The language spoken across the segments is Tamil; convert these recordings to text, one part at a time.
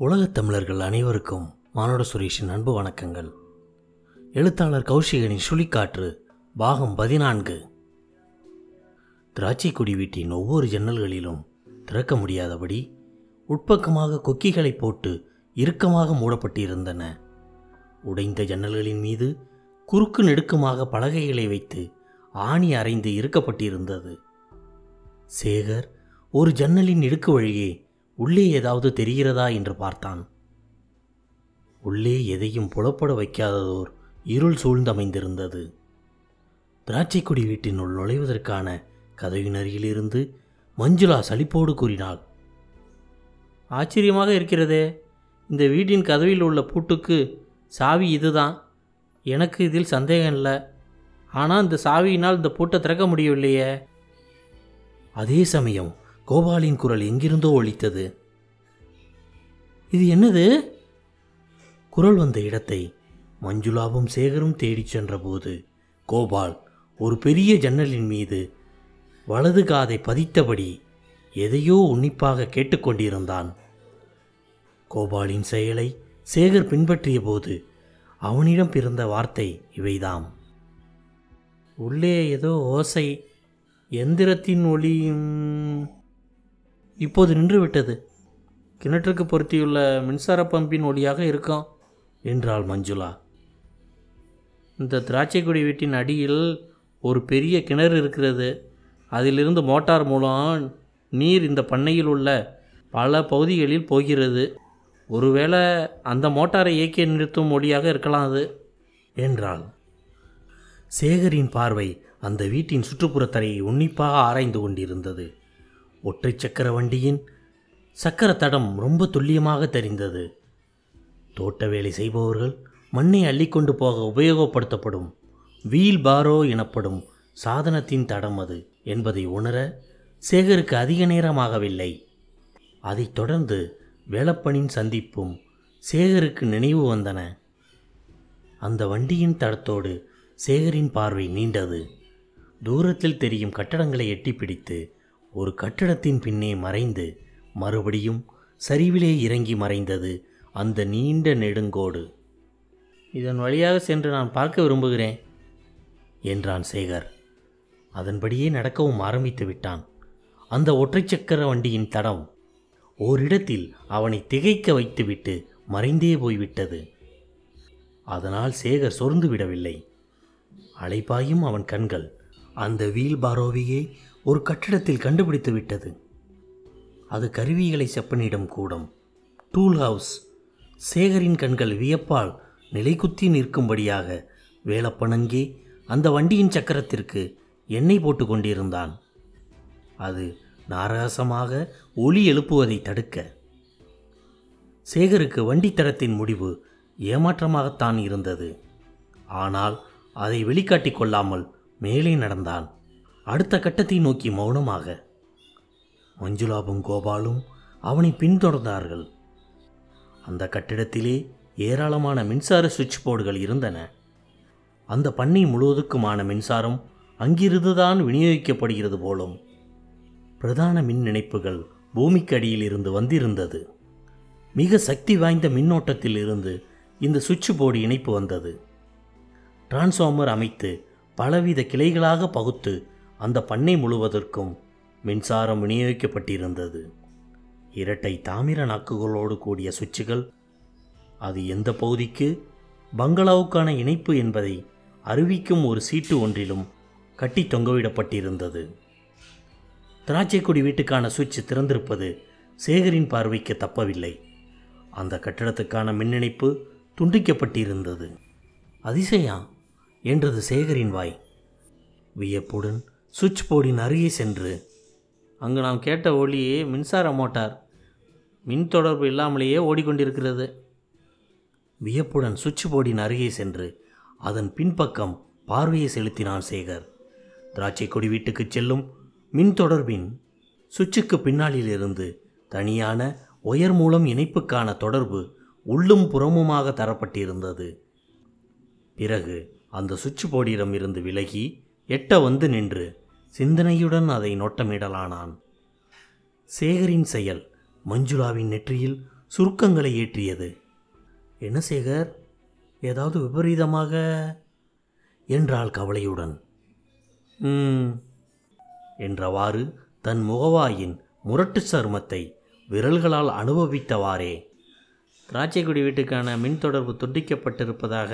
உலகத் தமிழர்கள் அனைவருக்கும் மானோட சுரேஷின் அன்பு வணக்கங்கள். எழுத்தாளர் கௌஷிகனின் சுழிக்காற்று பாகம் பதினான்கு. திராட்சைக்குடி வீட்டின் ஒவ்வொரு ஜன்னல்களிலும் திறக்க முடியாதபடி உட்பக்கமாக கொக்கிகளை போட்டு இறுக்கமாக மூடப்பட்டிருந்தன. உடைந்த ஜன்னல்களின் மீது குறுக்கு நெடுக்குமாக பலகைகளை வைத்து ஆணி அரைந்து இருக்கப்பட்டிருந்தது சேகர் ஒரு ஜன்னலின் இடுக்கு வழியே உள்ளே ஏதாவது தெரிகிறதா என்று பார்த்தான். உள்ளே எதையும் புலப்பட வைக்காததோர் இருள் சூழ்ந்தமைந்திருந்தது. திராட்சைக்குடி வீட்டினுள் நுழைவதற்கான கதவின் மஞ்சுளா சலிப்போடு கூறினாள் ஆச்சரியமாக இருக்கிறதே இந்த வீட்டின் கதவில் உள்ள பூட்டுக்கு சாவி இதுதான். எனக்கு இதில் சந்தேகம் இல்லை. ஆனால் இந்த சாவியினால் இந்த பூட்டை திறக்க முடியவில்லையே. அதே சமயம் கோபாலின் குரல் எங்கிருந்தோ ஒலித்தது இது என்னது? குரல் வந்த இடத்தை மஞ்சுளாவும் சேகரும் தேடிச் சென்றபோது கோபால் ஒரு பெரிய ஜன்னலின் மீது வலது காதை பதித்தபடி எதையோ உன்னிப்பாக கேட்டுக்கொண்டிருந்தான் கோபாலின் செயலை சேகர் பின்பற்றிய போது அவனிடம் பிறந்த வார்த்தை இவைதாம். உள்ளே ஏதோ ஓசை எந்திரத்தின் ஒளியும் இப்போது நின்றுவிட்டது. கிணற்றுக்கு பொருத்தியுள்ள மின்சார பம்பின் ஒளியாக இருக்கும் என்றாள் மஞ்சுளா. இந்த திராட்சைக்குடி வீட்டின் அடியில் ஒரு பெரிய கிணறு இருக்கிறது. அதிலிருந்து மோட்டார் மூலம் நீர் இந்த பண்ணையில் உள்ள பல பகுதிகளில் போகிறது. ஒருவேளை அந்த மோட்டாரை இயக்கி நிறுத்தும் ஒளியாக இருக்கலாம் அது என்றாள். சேகரின் பார்வை அந்த வீட்டின் சுற்றுப்புறத்தரையை உன்னிப்பாக ஆராய்ந்து கொண்டிருந்தது. ஒற்றை சக்கர வண்டியின் சக்கர தடம் ரொம்ப துல்லியமாக தெரிந்தது. தோட்ட வேலை செய்பவர்கள் மண்ணை அள்ளிக்கொண்டு போக உபயோகப்படுத்தப்படும் வீல் பாரோ எனப்படும் சாதனத்தின் தடம் அது என்பதை உணர சேகருக்கு அதிக நேரமாகவில்லை. அதைத் தொடர்ந்து வேலப்பனின் சந்திப்பும் சேகருக்கு நினைவு வந்தன. அந்த வண்டியின் தடத்தோடு சேகரின் பார்வை நீண்டது. தூரத்தில் தெரியும் கட்டடங்களை எட்டி பிடித்து ஒரு கட்டடத்தின் பின்னே மறைந்து மறுபடியும் சரிவிலே இறங்கி மறைந்தது அந்த நீண்ட நெடுங்கோடு. இதன் வழியாக சென்று நான் பார்க்க விரும்புகிறேன் என்றான் சேகர். அதன்படியே நடக்கவும் ஆரம்பித்து விட்டான். அந்த ஒற்றை சக்கர வண்டியின் தடம் ஓரிடத்தில் அவனை திகைக்க வைத்துவிட்டு மறைந்தே போய்விட்டது. அதனால் சேகர் சொர்ந்து விடவில்லை. அழைப்பாயும் அவன் கண்கள் அந்த வீல் பாரோவியை ஒரு கட்டிடத்தில் கண்டுபிடித்து விட்டது. அது கருவிகளை செப்பனிடும் கூடம். Tool house. சேகரின் கண்கள் வியப்பால் நிலைக்குத்தி நிற்கும்படியாக வேலப்பணங்கி அந்த வண்டியின் சக்கரத்திற்கு எண்ணெய் போட்டு கொண்டிருந்தான். அது நாராசமாக ஒலி எழுப்புவதை தடுக்க. சேகருக்கு வண்டித்தடத்தின் முடிவு ஏமாற்றமாகத்தான் இருந்தது. ஆனால் அதை வெளிக்காட்டிக் கொள்ளாமல் மேலே நடந்தான். அடுத்த கட்டத்தை நோக்கி மௌனமாக. மஞ்சுளாவும் கோபாலும் அவனை பின்தொடர்ந்தார்கள். அந்த கட்டிடத்திலே ஏராளமான மின்சார சுவிட்ச் போர்டுகள் இருந்தன. அந்த பண்ணை முழுவதுக்குமான மின்சாரம் அங்கிருந்துதான் விநியோகிக்கப்படுகிறது போலும். பிரதான மின் இணைப்புகள் பூமிக்கு அடியில் இருந்து வந்திருந்தது. மிக சக்தி வாய்ந்த மின்னோட்டத்தில் இருந்து இந்த சுவிட்ச் போர்டு இணைப்பு வந்தது. டிரான்ஸ்ஃபார்மர் அமைத்து பலவித கிளைகளாக பகுத்து அந்த பண்ணை முழுவதற்கும் மின்சாரம் விநியோகிக்கப்பட்டிருந்தது. இரட்டை தாமிர நாக்குகளோடு கூடிய சுவிட்சுகள். அது எந்த பகுதிக்கு? பங்களாவுக்கான இணைப்பு என்பதை அறிவிக்கும் ஒரு சீட்டு ஒன்றிலும் கட்டி தொங்கவிடப்பட்டிருந்தது. திராட்சைக்குடி வீட்டுக்கான சுவிட்ச் திறந்திருப்பது சேகரின் பார்வைக்கு தப்பவில்லை. அந்த கட்டடத்துக்கான மின் இணைப்பு துண்டிக்கப்பட்டிருந்தது. அதிசயா! என்றது சேகரின் வாய். வியப்புடன் சுவிட்ச் போர்டின் அருகே சென்று. அங்கு நாம் கேட்ட ஒளி மின்சார மோட்டார். மின் தொடர்பு இல்லாமலேயே ஓடிக்கொண்டிருக்கிறது. வியப்புடன் சுவிட்ச் போர்டின் அருகே சென்று அதன் பின்பக்கம் பார்வையை செலுத்தினான் சேகர். திராட்சை கொடி வீட்டுக்கு செல்லும் மின் தொடர்பின் சுவிட்சுக்கு பின்னாளில் இருந்து தனியான ஒயர் மூலம் இணைப்புக்கான தொடர்பு உள்ளும் புறமுமாக தரப்பட்டிருந்தது. பிறகு அந்த சுவிட்ச் போர்டிடம் இருந்து விலகி எட்ட வந்து நின்று சிந்தனையுடன் அதை நோட்டமிடலானான். சேகரின் செயல் மஞ்சுளாவின் நெற்றியில் சுருக்கங்களை ஏற்றியது. என்ன சேகர்? ஏதாவது விபரீதமாக? என்றாள் கவலையுடன். என்றவாறு தன் முகவாயின் முரட்டு சருமத்தை விரல்களால் அனுபவித்தவாறே. திராட்சைக்குடி வீட்டுக்கான மின் தொடர்பு துண்டிக்கப்பட்டிருப்பதாக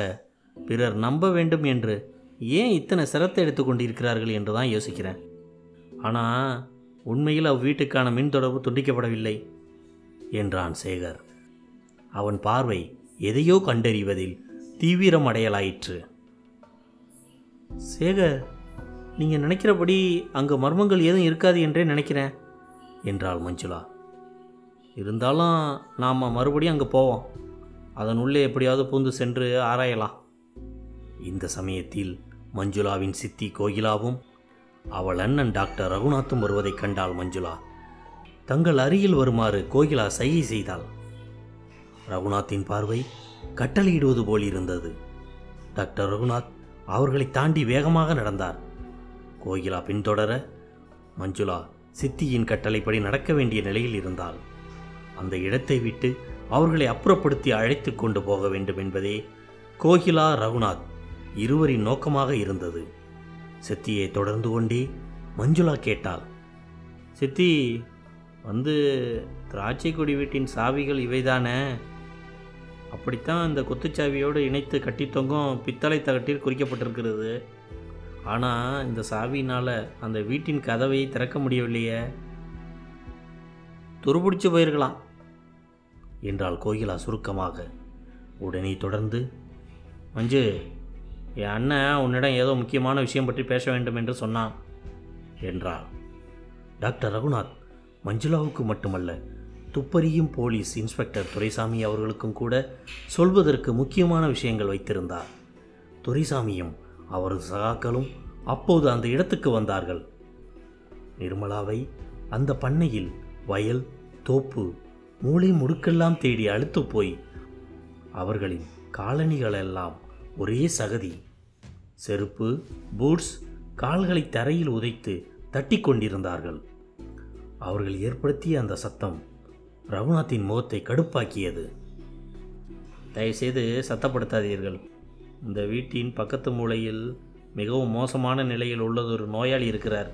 பிறர் நம்ப வேண்டும் என்று ஏன் இத்தனை சிரத்தை எடுத்துக்கொண்டிருக்கிறார்கள் என்று தான் யோசிக்கிறேன். ஆனால் உண்மையில் அவ்வீட்டுக்கான மின் தொடர்பு துண்டிக்கப்படவில்லை என்றான் சேகர். அவன் பார்வை எதையோ கண்டறிவதில் தீவிரம் அடையலாயிற்று. சேகர் நீங்கள் நினைக்கிறபடி அங்கே மர்மங்கள் ஏதும் இருக்காது என்றே நினைக்கிறேன் என்றாள் மஞ்சுளா. இருந்தாலும் நாம் மறுபடியும் அங்கே போவோம். அதன் உள்ளே எப்படியாவது பூந்து சென்று ஆராயலாம். இந்த சமயத்தில் மஞ்சுளாவின் சித்தி கோகிலாவும் அவள் அண்ணன் டாக்டர் ரகுநாத்தும் வருவதைக் கண்டாள் மஞ்சுளா. தங்கள் அருகில் வருமாறு கோகிலா சைகை செய்தாள். ரகுநாத்தின் பார்வை கட்டளையிடுவது போல் இருந்தது. டாக்டர் ரகுநாத் அவர்களை தாண்டி வேகமாக நடந்தார். கோகிலா பின்தொடர மஞ்சுளா சித்தியின் கட்டளைப்படி நடக்க வேண்டிய நிலையில் இருந்தாள். அந்த இடத்தை விட்டு அவர்களை அப்புறப்படுத்தி அழைத்து கொண்டு போக வேண்டும் என்பதே கோகிலா ரகுநாத் இருவரின் நோக்கமாக இருந்தது. சித்தியை தொடர்ந்து கொண்டே மஞ்சுளா கேட்டாள். சித்தி வந்து திராட்சை கொடி வீட்டின் சாவிகள் இவைதானே? அப்படித்தான் இந்த குத்துச்சாவியோடு இணைத்து கட்டி தொங்கும் பித்தளை தகட்டில் குறிக்கப்பட்டிருக்கிறது. ஆனால் இந்த சாவியினால் அந்த வீட்டின் கதவை திறக்க முடியவில்லையே. துருபிடிச்சு போயிருக்கலாம் என்றாள் கோகிலா சுருக்கமாக. உடனே தொடர்ந்து மஞ்சு என் அண்ணன் உன்னிடம் ஏதோ முக்கியமான விஷயம் பற்றி பேச வேண்டும் என்று சொன்னான் என்றார் டாக்டர் ரகுநாத் மஞ்சுளாவுக்கு மட்டுமல்ல துப்பறியும் போலீஸ் இன்ஸ்பெக்டர் துரைசாமி அவர்களுக்கும் கூட சொல்வதற்கு முக்கியமான விஷயங்கள் வைத்திருந்தார். துரைசாமியும் அவரது சகாக்களும் அப்போது அந்த இடத்துக்கு வந்தார்கள். நிர்மலாவை அந்த பண்ணையில் வயல் தோப்பு மூளை முடுக்கெல்லாம் தேடி அழுத்து போய் அவர்களின் காலணிகளெல்லாம் ஒரே சகதி செருப்பு பூட்ஸ் கால்களை தரையில் உதைத்து தட்டி கொண்டிருந்தார்கள். அவர்கள் ஏற்படுத்திய அந்த சத்தம் ரகுநாத்தின் முகத்தை கடுப்பாக்கியது. தயவுசெய்து சத்தப்படுத்தாதீர்கள். இந்த வீட்டின் பக்கத்து மூலையில் மிகவும் மோசமான நிலையில் உள்ளதொரு நோயாளி இருக்கிறார்.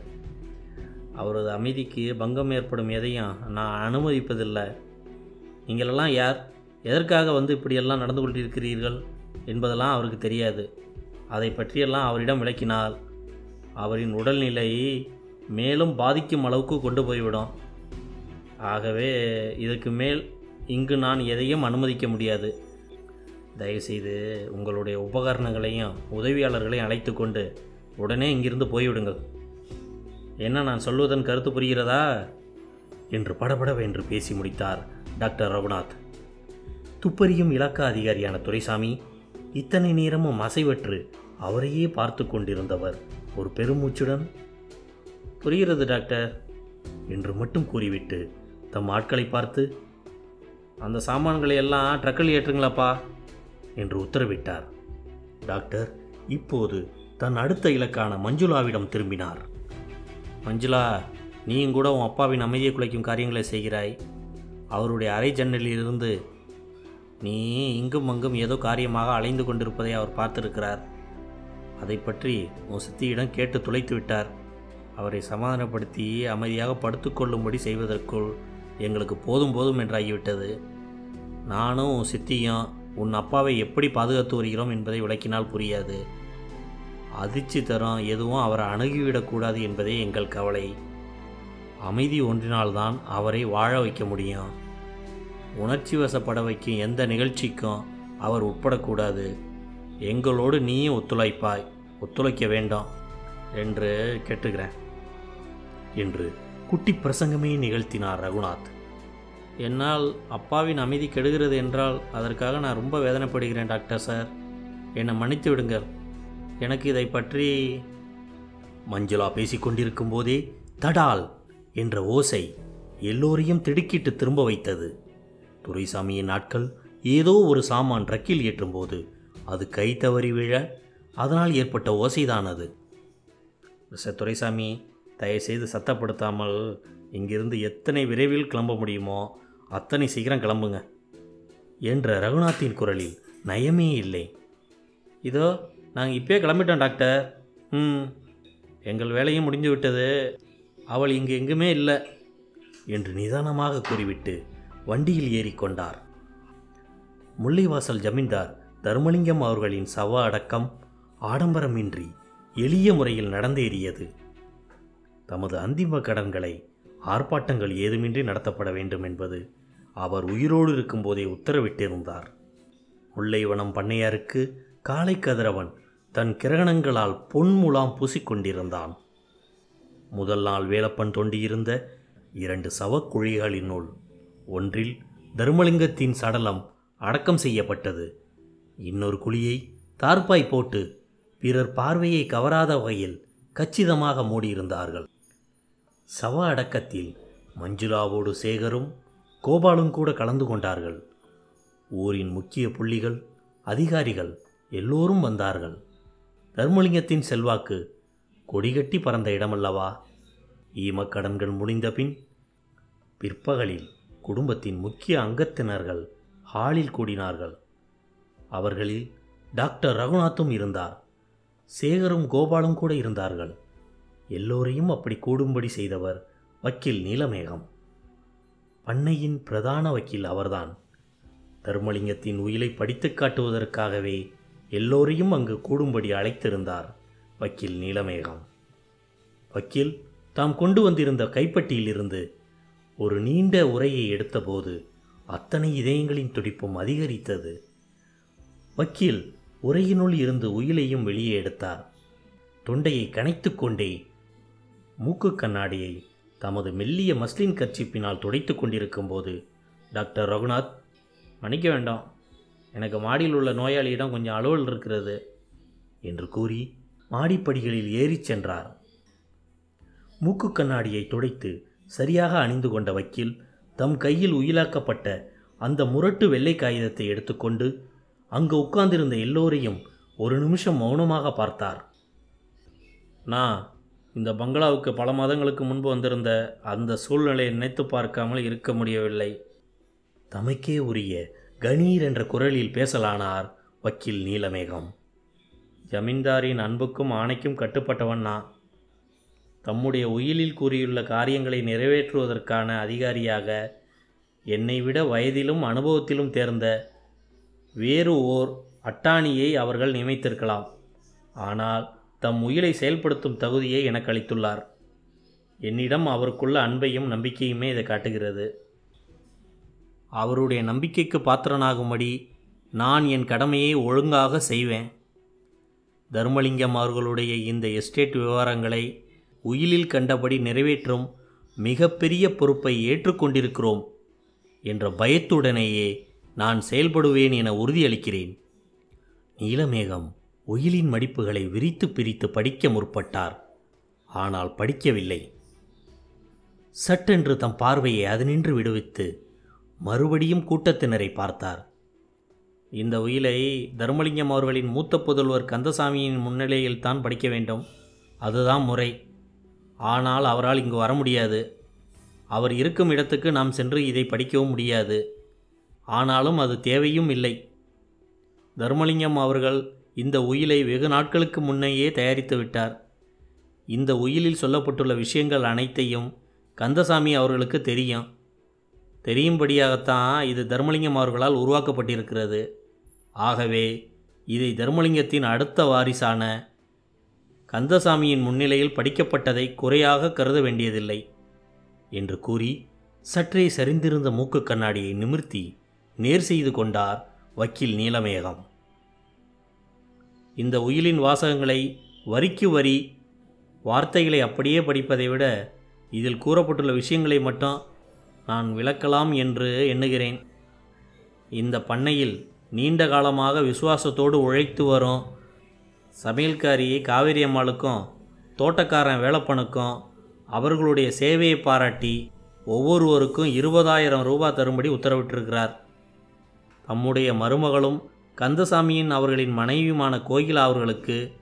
அவரது அமைதிக்கு பங்கம் ஏற்படும் எதையும் நான் அனுமதிப்பதில்லை. நீங்களெல்லாம் யார்? எதற்காக வந்து இப்படியெல்லாம் நடந்து கொண்டிருக்கிறீர்கள் என்பதெல்லாம் அவருக்கு தெரியாது. அதை பற்றியெல்லாம் அவரிடம் விளக்கினால் அவரின் உடல்நிலை மேலும் பாதிக்கும் அளவுக்கு கொண்டு போய்விடும். ஆகவே இதற்கு மேல் இங்கு நான் எதையும் அனுமதிக்க முடியாது. தயவுசெய்து உங்களுடைய உபகரணங்களையும் உதவியாளர்களையும் அழைத்து கொண்டு உடனே இங்கிருந்து போய்விடுங்கள். என்ன நான் சொல்வதன் கருத்து புரிகிறதா? என்று படபடவென்று பேசி முடித்தார் டாக்டர் ரகுநாத். துப்பறியும் இலக்க அதிகாரியான துரைசாமி இத்தனை நேரமும் அசைவற்று அவரையே பார்த்து கொண்டிருந்தவர் ஒரு பெருமூச்சுடன் புரிகிறது டாக்டர் என்று மட்டும் கூறிவிட்டு தம் ஆட்களை பார்த்து அந்த சாமான்களை எல்லாம் ட்ரக்கில் ஏற்றுங்களாப்பா? என்று உத்தரவிட்டார். டாக்டர் இப்போது தன் அடுத்த இலக்கான மஞ்சுளாவிடம் திரும்பினார். மஞ்சுளா நீயும் கூட உன் அப்பாவின் அமைதியை குலைக்கும் காரியங்களை செய்கிறாய். அவருடைய அரை ஜன்னலிலிருந்து நீ இங்கும் அங்கும் ஏதோ காரியமாக அலைந்து கொண்டிருப்பதை அவர் பார்த்திருக்கிறார். அதை பற்றி உன் சித்தியிடம் கேட்டு துளைத்து விட்டார். அவரை சமாதானப்படுத்தி அமைதியாக படுத்துக்கொள்ளும்படி செய்வதற்குள் எங்களுக்கு போதும் போதும் என்றாகிவிட்டது. நானும் உன் சித்தியும் உன் அப்பாவை எப்படி பாதுகாத்து வருகிறோம் என்பதை விளக்கினால் புரியாது. அதிர்ச்சி தரும் எதுவும் அவரை அணுகிவிடக்கூடாது என்பதே எங்கள் கவலை. அமைதி ஒன்றினால்தான் அவரை வாழ வைக்க முடியும். உணர்ச்சி வசப்பட வைக்கும் எந்த நிகழ்ச்சிக்கும் அவர் உட்படக்கூடாது. எங்களோடு நீயும் ஒத்துழைப்பாய். ஒத்துழைக்க வேண்டாம் என்று கேட்டுக்கிறேன் என்று குட்டி பிரசங்கமே நிகழ்த்தினார் ரகுநாத். என்னால் அப்பாவின் அமைதி கெடுகிறது என்றால் அதற்காக நான் ரொம்ப வேதனைப்படுகிறேன் டாக்டர் சார். என்னை மன்னித்து விடுங்கள். எனக்கு இதை பற்றி மஞ்சுளா பேசிக்கொண்டிருக்கும் போதே தடால் என்ற ஓசை எல்லோரையும் திடுக்கிட்டு திரும்ப வைத்தது. துரைசாமியின் நாட்கள் ஏதோ ஒரு சாமான் ட்ரக்கில் ஏற்றும்போது அது கை தவறி விழ அதனால் ஏற்பட்ட ஓசைதான் அது மிஸ்டர் துரைசாமி தயவுசெய்து சத்தப்படுத்தாமல் இங்கிருந்து எத்தனை விரைவில் கிளம்ப முடியுமோ அத்தனை சீக்கிரம் கிளம்புங்க என்ற ரகுநாத்தின் குரலில் நயமே இல்லை. இதோ நாங்கள் இப்போயே கிளம்பிட்டோம் டாக்டர். ம் எங்கள் வேலையும் முடிஞ்சு விட்டது அவள் இங்கு எங்குமே இல்லை என்று நிதானமாக கூறிவிட்டு வண்டியில் ஏறிக்கொண்டார். முல்லைவாசல் ஜமீன்தார் தர்மலிங்கம் அவர்களின் சவ அடக்கம் ஆடம்பரமின்றி எளிய முறையில் நடந்தேறியது. தமது அந்திம கடன்களை ஆர்ப்பாட்டங்கள் ஏதுமின்றி நடத்தப்பட வேண்டும் என்பது அவர் உயிரோடு இருக்கும்போதே உத்தரவிட்டிருந்தார். முல்லைவனம் பண்ணையாருக்கு காலை கதிரவன் தன் கிரகணங்களால் பொன்முலாம் பூசிக்கொண்டிருந்தான். முதல் நாள் வேலப்பன் தொண்டியிருந்த இரண்டு சவக்குழிகளினுள் ஒன்றில் தர்மலிங்கத்தின் சடலம் அடக்கம் செய்யப்பட்டது. இன்னொரு குழியை தார்ப்பாய் போட்டு பிறர் பார்வையை கவராத வகையில் கச்சிதமாக மூடியிருந்தார்கள். சவ அடக்கத்தில் மஞ்சுளாவோடு சேகரும் கோபாலும் கூட கலந்து கொண்டார்கள். ஊரின் முக்கிய புள்ளிகள் அதிகாரிகள் எல்லோரும் வந்தார்கள். தர்மலிங்கத்தின் செல்வாக்கு கொடிகட்டி பறந்த இடமல்லவா? ஈமக்கடன்கள் முடிந்த பின் பிற்பகலில் குடும்பத்தின் முக்கிய அங்கத்தினர்கள் ஹாலில் கூடினார்கள். அவர்களில் டாக்டர் ரகுநாத்தும் இருந்தார். சேகரும் கோபாலும் கூட இருந்தார்கள். எல்லோரையும் அப்படி கூடும்படி செய்தவர் வக்கீல் நீலமேகம். பண்ணையின் பிரதான வக்கீல் அவர்தான். தர்மலிங்கத்தின் உயிலை படித்துக் காட்டுவதற்காகவே எல்லோரையும் அங்கு கூடும்படி அழைத்திருந்தார் வக்கீல் நீலமேகம். வக்கீல் தாம் கொண்டு வந்திருந்த கைப்பட்டியிலிருந்து ஒரு நீண்ட உரையை எடுத்தபோது அத்தனை இதயங்களின் துடிப்பும் அதிகரித்தது. வக்கீல் உரையினுள் இருந்து உயிலையும் வெளியே எடுத்தார். தொண்டையை கனைத்து கொண்டே மூக்கு கண்ணாடியை தமது மெல்லிய மஸ்லின் கர்ச்சிப்பினால் துடைத்து கொண்டிருக்கும் போது டாக்டர் ரகுநாத் மன்னிக்க வேண்டாம் எனக்கு மாடியில் உள்ள நோயாளியிடம் கொஞ்சம் அலுவல் இருக்கிறது என்று கூறி மாடிப்படிகளில் ஏறிச் சென்றார். மூக்கு கண்ணாடியை துடைத்து சரியாக அணிந்து கொண்ட வக்கீல் தம் கையில் உயிலாக்கப்பட்ட அந்த முரட்டு வெள்ளை காகிதத்தை எடுத்துக்கொண்டு அங்கு உட்கார்ந்திருந்த எல்லோரையும் ஒரு நிமிஷம் மௌனமாக பார்த்தார். நான் இந்த பங்களாவுக்கு பல மாதங்களுக்கு முன்பு வந்திருந்த அந்த சூழ்நிலையை நினைத்து பார்க்காமல் இருக்க முடியவில்லை தமக்கே உரிய கணீர் என்ற குரலில் பேசலானார் வக்கீல் நீலமேகம். ஜமீன்தாரின் அன்புக்கும் ஆணைக்கும் கட்டுப்பட்டவன் நான் தம்முடைய உயிலில் கூறியுள்ள காரியங்களை நிறைவேற்றுவதற்கான அதிகாரியாக என்னை விட வயதிலும் அனுபவத்திலும் தேர்ந்த வேறு ஓர் அட்டாணியை அவர்கள் நியமித்திருக்கலாம். ஆனால் தம் உயிலை செயல்படுத்தும் தகுதியை எனக்கு அளித்துள்ளார். என்னிடம் அவருக்குள்ள அன்பையும் நம்பிக்கையுமே இதை காட்டுகிறது. அவருடைய நம்பிக்கைக்கு பாத்திரனாகும்படி நான் என் கடமையை ஒழுங்காக செய்வேன். தர்மலிங்கம் அவர்களுடைய இந்த எஸ்டேட் விவகாரங்களை உயிலில் கண்டபடி நிறைவேற்றும் மிகப்பெரிய பொறுப்பை ஏற்றுக்கொண்டிருக்கிறோம் என்ற பயத்துடனேயே நான் செயல்படுவேன் என உறுதியளிக்கிறேன். நீலமேகம் உயிலின் மடிப்புகளை விரித்து பிரித்து படிக்க முற்பட்டார். ஆனால் படிக்கவில்லை. சட்டென்று தம் பார்வையை அது நின்று விடுவித்து மறுபடியும் கூட்டத்தினரை பார்த்தார். இந்த உயிலை தர்மலிங்கம் அவர்களின் மூத்த புதல்வர் கந்தசாமியின் முன்னிலையில் தான் படிக்க வேண்டும். அதுதான் முறை. ஆனால் அவரால் இங்கு வர முடியாது. அவர் இருக்கும் இடத்துக்கு நாம் சென்று இதை படிக்கவும் முடியாது. ஆனாலும் அது தேவையும் இல்லை. தர்மலிங்கம் அவர்கள் இந்த உயிலை வெகு நாட்களுக்கு முன்னையே தயாரித்து விட்டார். இந்த உயிலில் சொல்லப்பட்டுள்ள விஷயங்கள் அனைத்தையும் கந்தசாமி அவர்களுக்கு தெரியும். தெரியும்படியாகத்தான் இது தர்மலிங்கம் அவர்களால் உருவாக்கப்பட்டிருக்கிறது. ஆகவே இதை தர்மலிங்கத்தின் அடுத்த வாரிசான கந்தசாமியின் முன்னிலையில் படிக்கப்பட்டதை குறையாக கருத வேண்டியதில்லை என்று கூறி சற்றே சரிந்திருந்த மூக்கு கண்ணாடியை நிமிர்த்தி நேர் செய்து கொண்டார் வக்கீல் நீலமேகம். இந்த உயிலின் வாசகங்களை வரிக்கு வரி வார்த்தைகளை அப்படியே படிப்பதை விட இதில் கூறப்பட்டுள்ள விஷயங்களை மட்டும் நான் விளக்கலாம் என்று எண்ணுகிறேன். இந்த பண்ணையில் நீண்ட காலமாக விசுவாசத்தோடு உழைத்து வரும் சமையல்காரி காவேரி அம்மாளுக்கும் தோட்டக்காரன் வேலப்பனுக்கும் அவர்களுடைய சேவையை பாராட்டி ஒவ்வொருவருக்கும் இருபதாயிரம் ரூபாய் தரும்படி உத்தரவிட்டிருக்கிறார். தம்முடைய மருமகளும் கந்தசாமியின் அவர்களின் மனைவியுமான கோகிலா அவர்களுக்கு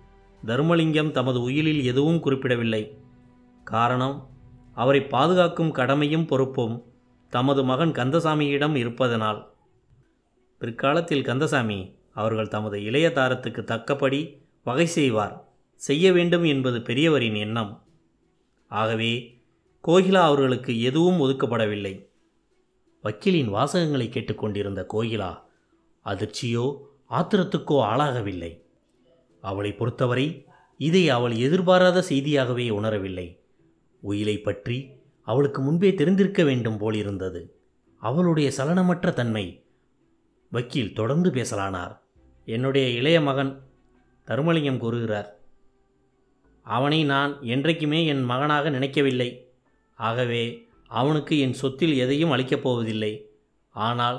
தர்மலிங்கம் தமது உயிலில் எதுவும் குறிப்பிடவில்லை. காரணம் அவரை பாதுகாக்கும் கடமையும் பொறுப்பும் தமது மகன் கந்தசாமியிடம் இருப்பதனால். பிற்காலத்தில் கந்தசாமி அவர்கள் தமது இளைய தாரத்துக்கு தக்கபடி வகை செய்வார். செய்ய வேண்டும் என்பது பெரியவரின் எண்ணம். ஆகவே கோகிலா அவர்களுக்கு எதுவும் ஒதுக்கப்படவில்லை. வக்கீலின் வாசகங்களை கேட்டுக்கொண்டிருந்த கோகிலா அதிர்ச்சியோ ஆத்திரத்துக்கோ ஆளாகவில்லை. அவளை பொறுத்தவரை இதை அவள் எதிர்பாராத செய்தியாகவே உணரவில்லை. உயிலை பற்றி அவளுக்கு முன்பே தெரிந்திருக்க வேண்டும் போலிருந்தது. அவளுடைய சலனமற்ற தன்மை. வக்கீல் தொடர்ந்து பேசலானார். என்னுடைய இளைய மகன் தருமலிங்கம் கூறுகிறார் அவனை நான் என்றைக்குமே என் மகனாக நினைக்கவில்லை. ஆகவே அவனுக்கு என் சொத்தில் எதையும் அளிக்கப் போவதில்லை. ஆனால்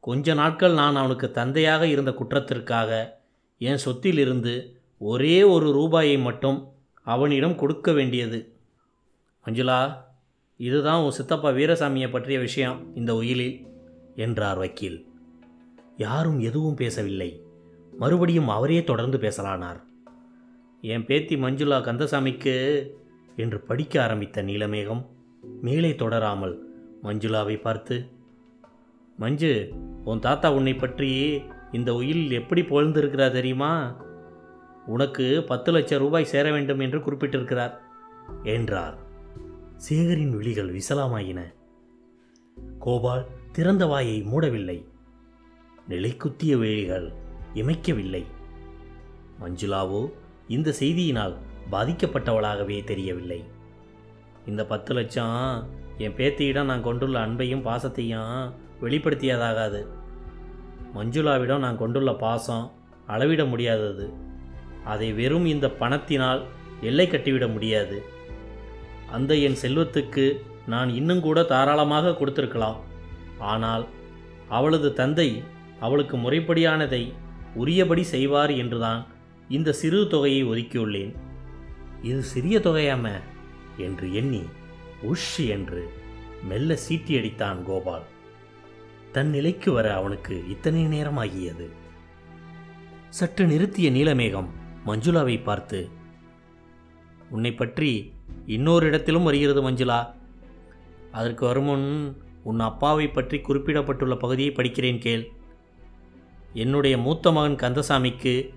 கொஞ்ச நாட்கள் நான் அவனுக்கு தந்தையாக இருந்த குற்றத்திற்காக என் சொத்திலிருந்து ஒரே ஒரு ரூபாயை மட்டும் அவனிடம் கொடுக்க வேண்டியது. மஞ்சுளா இதுதான் உன் சித்தப்பா வீரசாமியை பற்றிய விஷயம் இந்த உயிலில் என்றார் வக்கீல். யாரும் எதுவும் பேசவில்லை. மறுபடியும் அவரே தொடர்ந்து பேசலானார். என் பேத்தி மஞ்சுளா கந்தசாமிக்கு என்று படிக்க ஆரம்பித்த நீலமேகம் மேலே தொடராமல் மஞ்சுளாவை பார்த்து மஞ்சு உன் தாத்தா உன்னை பற்றி இந்த உயில் எப்படி புகழ்ந்திருக்கிறார் தெரியுமா? உனக்கு பத்து லட்சம் ரூபாய் சேர வேண்டும் என்று குறிப்பிட்டிருக்கிறார் என்றார். சேகரின் விழிகள் விசலமாயின. கோபால் திறந்த வாயை மூடவில்லை. நிலைக்குத்திய விழிகள் இமைக்கவில்லை. மஞ்சுளாவோ இந்த செய்தியினால் பாதிக்கப்பட்டவளாகவே தெரியவில்லை. இந்த பத்து லட்சம் என் பேத்தியிடம் நான் கொண்டுள்ள அன்பையும் பாசத்தையும் வெளிப்படுத்தியதாகாது. மஞ்சுளாவிடம் நான் கொண்டுள்ள பாசம் அளவிட முடியாதது. அதை வெறும் இந்த பணத்தினால் எல்லை கட்டிவிட முடியாது. அந்த என் செல்வத்துக்கு நான் இன்னும் கூட தாராளமாக கொடுத்திருக்கலாம். ஆனால் அவளது தந்தை அவளுக்கு முறைப்படியானதை உரியபடி செய்வார் என்றுதான் இந்த சிறு தொகையை ஒதுக்கியுள்ளேன். இது சிறிய தொகையாம? என்று எண்ணி உஷ் என்று மெல்ல சீட்டியடித்தான் கோபால். தன் நிலைக்கு வர அவனுக்கு இத்தனை நேரமாகியது சற்று நிறுத்திய நீலமேகம் மஞ்சுளாவை பார்த்து உன்னை பற்றி இன்னொரு இடத்திலும் வருகிறது மஞ்சுளா? அதற்கு வருமுன் உன் அப்பாவை பற்றி குறிப்பிடப்பட்டுள்ள பகுதியை படிக்கிறேன் கேள். என்னுடைய மூத்த மகன் கந்தசாமிக்கு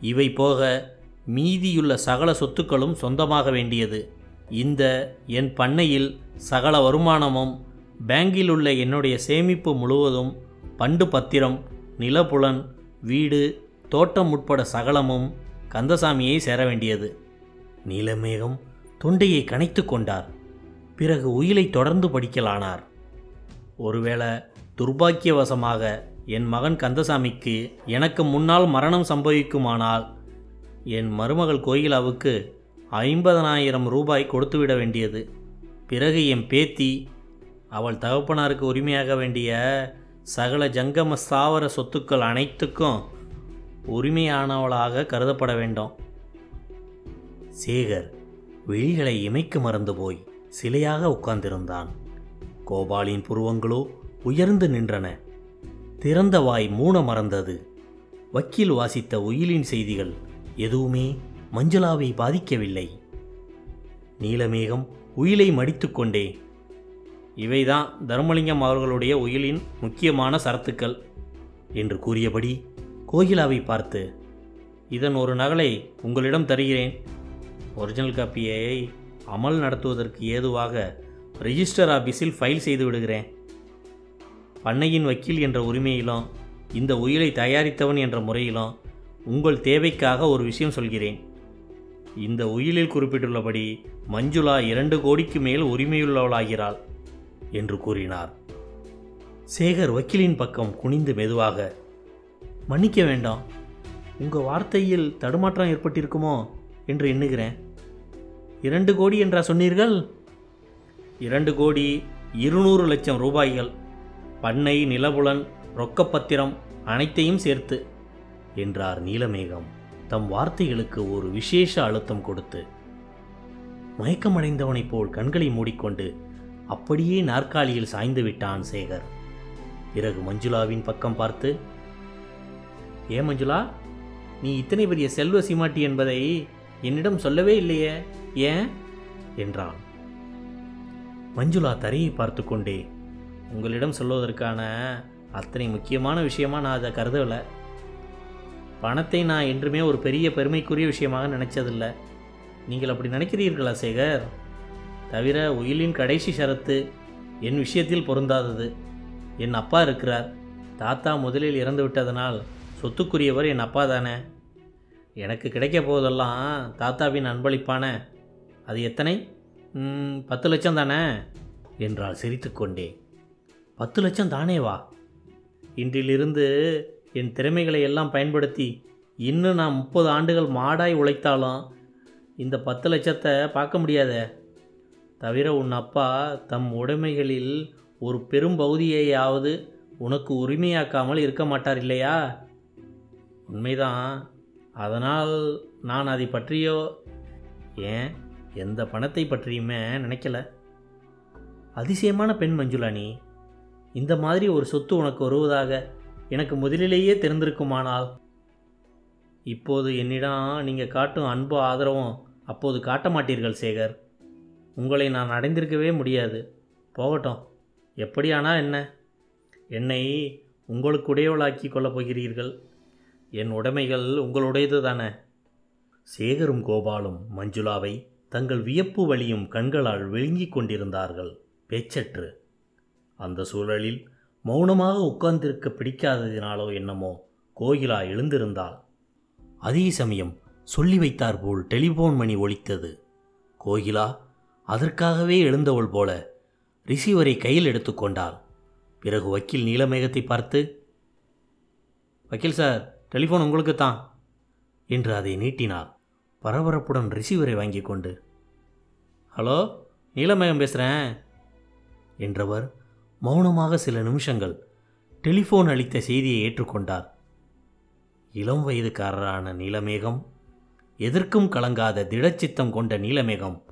இவை போக மீதியுள்ள சகல சொத்துக்களும் சொந்தமாக வேண்டியது. இந்த என் பண்ணையில் சகல வருமானமும் பேங்கில் உள்ள என்னுடைய சேமிப்பு முழுவதும் பண்டு பத்திரம் நிலப்புலன் வீடு தோட்டம் உட்பட சகலமும் கந்தசாமியை சேர வேண்டியது. நீலமேகம் தொண்டையை கணைத்து கொண்டார். பிறகு உயிலை தொடர்ந்து படிக்கலானார். ஒருவேளை துர்பாக்கியவசமாக என் மகன் கந்தசாமிக்கு எனக்கு முன்னால் மரணம் சம்பவிக்குமானால் என் மருமகள் கோயிலாவுக்கு ஐம்பதனாயிரம் ரூபாய் கொடுத்துவிட வேண்டியது. பிறகு என் பேத்தி அவள் தகப்பனாருக்கு உரிமையாக வேண்டிய சகல ஜங்கம ஸ்தாவர சொத்துக்கள் அனைத்துக்கும் உரிமையானவளாக கருதப்பட வேண்டும். சேகர் விழிகளை இமைக்க மறந்து போய் சிலையாக உட்கார்ந்திருந்தான். கோபாலின் புருவங்களோ உயர்ந்து நின்றன. திறந்த வாய் மூட மறந்தது. வக்கீல் வாசித்த உயிலின் செய்திகள் எதுவுமே மஞ்சுளாவை பாதிக்கவில்லை. நீலமேகம் உயிலை மடித்துக்கொண்டே இவைதான் தர்மலிங்கம் அவர்களுடைய உயிலின் முக்கியமான சரத்துக்கள் என்று கூறியபடி கோகிலாவை பார்த்து இதன் ஒரு நகலை உங்களிடம் தருகிறேன். ஒரிஜினல் காப்பியை அமல் நடத்துவதற்கு ஏதுவாக ரிஜிஸ்டர் ஆபீஸில் ஃபைல் செய்து விடுகிறேன். பண்ணையின் வக்கீல் என்ற உரிமையிலும் இந்த உயிலை தயாரித்தவன் என்ற முறையிலும் உங்கள் தேவைக்காக ஒரு விஷயம் சொல்கிறேன். இந்த உயிலில் குறிப்பிட்டுள்ளபடி மஞ்சுளா இரண்டு கோடிக்கு மேல் உரிமையுள்ளவளாகிறாள் என்று கூறினார். சேகர் வக்கீலின் பக்கம் குனிந்து மெதுவாக மன்னிக்க வேண்டாம் உங்கள் வார்த்தையில் தடுமாற்றம் ஏற்பட்டிருக்குமோ? என்று எண்ணுகிறேன். இரண்டு கோடி என்றா சொன்னீர்கள்? இரண்டு கோடி இருநூறு லட்சம் ரூபாய்கள் பண்ணை நிலபுலன் ரொக்கப்பத்திரம் அனைத்தையும் சேர்த்து என்றார் நீலமேகம். தம் வார்த்தைகளுக்கு ஒரு விசேஷ அழுத்தம் கொடுத்து மயக்கமடைந்தவனைப் போல் கண்களை மூடிக்கொண்டு அப்படியே நாற்காலியில் சாய்ந்து விட்டான் சேகர். பிறகு மஞ்சுளாவின் பக்கம் பார்த்து ஏ மஞ்சுளா நீ இத்தனை பெரிய செல்வ சீமாட்டி என்பதை என்னிடம் சொல்லவே இல்லையே ஏன்? என்றான். மஞ்சுளா தரையை பார்த்து கொண்டே உங்களிடம் சொல்வதற்கான அத்தனை முக்கியமான விஷயமா நான் அதை கருதவில்லை. பணத்தை நான் என்றுமே ஒரு பெரிய பெருமைக்குரிய விஷயமாக நினச்சதில்லை. நீங்கள் அப்படி நினைக்கிறீர்களா சேகர்? தவிர உயிலின் கடைசி ஷரத்து என் விஷயத்தில் பொருந்தாதது. என் அப்பா இருக்கிறார். தாத்தா முதலில் இறந்து விட்டதனால் சொத்துக்குரியவர் என் அப்பா தானே. எனக்கு கிடைக்க போதெல்லாம் தாத்தாவின் அன்பளிப்பான. அது எத்தனை? பத்து லட்சம் தானே? என்றாள் சிரித்துக்கொண்டே. பத்து லட்சம் தானே வா. இன்றிலிருந்து என் திறமைகளை எல்லாம் பயன்படுத்தி இன்னும் நான் முப்பது ஆண்டுகள் மாடாய் உழைத்தாலும் இந்த பத்து லட்சத்தை பார்க்க முடியாதே. தவிர உன் அப்பா தம் உடைமைகளில் ஒரு பெரும் பகுதியையாவது உனக்கு உரிமையாக்காமல் இருக்க மாட்டார் இல்லையா? உண்மைதான். அதனால் நான் அதை பற்றியோ ஏன் எந்த பணத்தை பற்றியுமே நினைக்கல. அதிசயமான பெண் மஞ்சுளா நீ இந்த மாதிரி ஒரு சொத்து உனக்கு வருவதாக எனக்கு முதலிலேயே தெரிந்திருக்குமானால்? இப்போது என்னிடம் நீங்கள் காட்டும் அன்பு ஆதரவும் அப்போது காட்ட மாட்டீர்கள் சேகர். உங்களை நான் அடைந்திருக்கவே முடியாது. போகட்டும். எப்படியானா என்ன? என்னை உங்களுக்குடையவளாக்கி கொள்ளப் போகிறீர்கள். என் உடைமைகள் உங்களுடையது தானே சேகரும் கோபாலும் மஞ்சுளாவை தங்கள் வியப்பு வழியும் கண்களால் விழுங்கிக் கொண்டிருந்தார்கள். பேச்சற்று. அந்த சூழலில் மௌனமாக உட்கார்ந்திருக்க பிடிக்காததினாலோ என்னமோ கோகிலா எழுந்திருந்தாள். அதே சமயம் சொல்லி வைத்தார் போல் டெலிஃபோன் மணி ஒலித்தது. கோகிலா அதற்காகவே எழுந்தவள் போல ரிசீவரை கையில் எடுத்துக்கொண்டாள் பிறகு வக்கீல் நீலமேகத்தை பார்த்து வக்கீல் சார் டெலிஃபோன் உங்களுக்கு தான் என்று அதை நீட்டினார் பரபரப்புடன் ரிசீவரை வாங்கி கொண்டு ஹலோ நீலமேகம் பேசுகிறேன் என்றவர் மௌனமாக சில நிமிஷங்கள் டெலிஃபோன் அளித்த செய்தியை ஏற்றுக்கொண்டார். இளம் வயதுக்காரரான நீலமேகம் எதற்கும் கலங்காத திடச்சித்தம் கொண்ட நீலமேகம்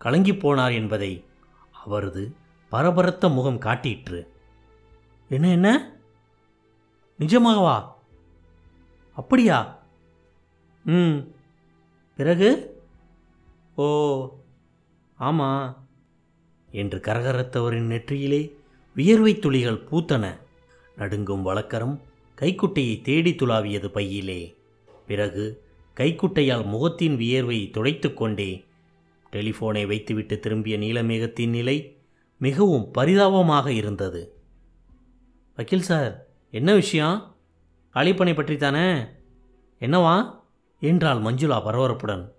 கலங்கிப் போனார் என்பதை அவரது பரபரத்த முகம் காட்டிற்று. என்ன என்ன? நிஜமாகவா அப்படியா? ம். பிறகு? ஓ ஆமாம் என்று கரகரத்தவரின் நெற்றியிலே வியர்வை துளிகள் பூத்தன. நடுங்கும் வழக்கரம் கைக்குட்டையை தேடி துளாவியது பையிலே. பிறகு கைக்குட்டையால் முகத்தின் வியர்வை துடைத்து கொண்டே டெலிஃபோனை வைத்துவிட்டு திரும்பிய நீலமேகத்தின் நிலை மிகவும் பரிதாபமாக இருந்தது. வக்கீல் சார் என்ன விஷயம்? காளிப்பனை பற்றித்தானே? என்னவா? என்றாள் மஞ்சுளா பரபரப்புடன்.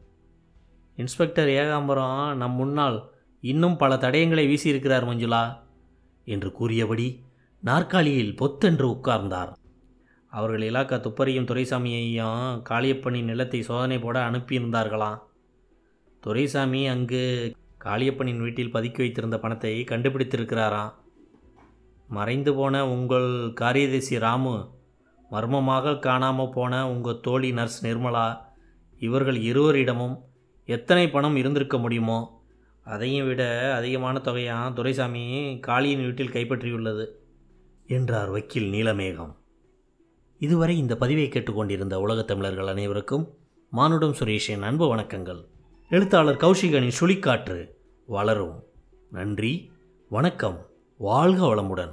இன்ஸ்பெக்டர் ஏகாம்பரம் நம் முன்னால் இன்னும் பல தடயங்களை வீசியிருக்கிறார் மஞ்சுளா. என்று கூறியபடி நாற்காலியில் பொத்தென்று உட்கார்ந்தார். அவர்கள் இலாக்கா துப்பறியும் துரைசாமியையும் காளியப்பனின் நிலத்தை சோதனை போட அனுப்பியிருந்தார்களாம் துரைசாமி அங்கு காளியப்பனின் வீட்டில் பதுக்கி வைத்திருந்த பணத்தை கண்டுபிடித்திருக்கிறாராம் மறைந்து போன உங்கள் காரியதர்சி ராமு மர்மமாக காணாமல் போன உங்கள் தோழி நர்ஸ் நிர்மலா இவர்கள் இருவரிடமும் எத்தனை பணம் இருந்திருக்க முடியுமோ? அதையும் விட அதிகமான தொகையாம் துரைசாமி காளியின் வீட்டில் கைப்பற்றியுள்ளது? என்றார் வக்கீல் நீலமேகம். இதுவரை இந்த பதிவை கேட்டுக்கொண்டிருந்த உலகத் தமிழர்கள் அனைவருக்கும் மானுடம் சுரேஷின் அன்பு வணக்கங்கள். எழுத்தாளர் கௌஷிகனின் சுழிக்காற்று வளரும். நன்றி வணக்கம் வாழ்க வளமுடன்.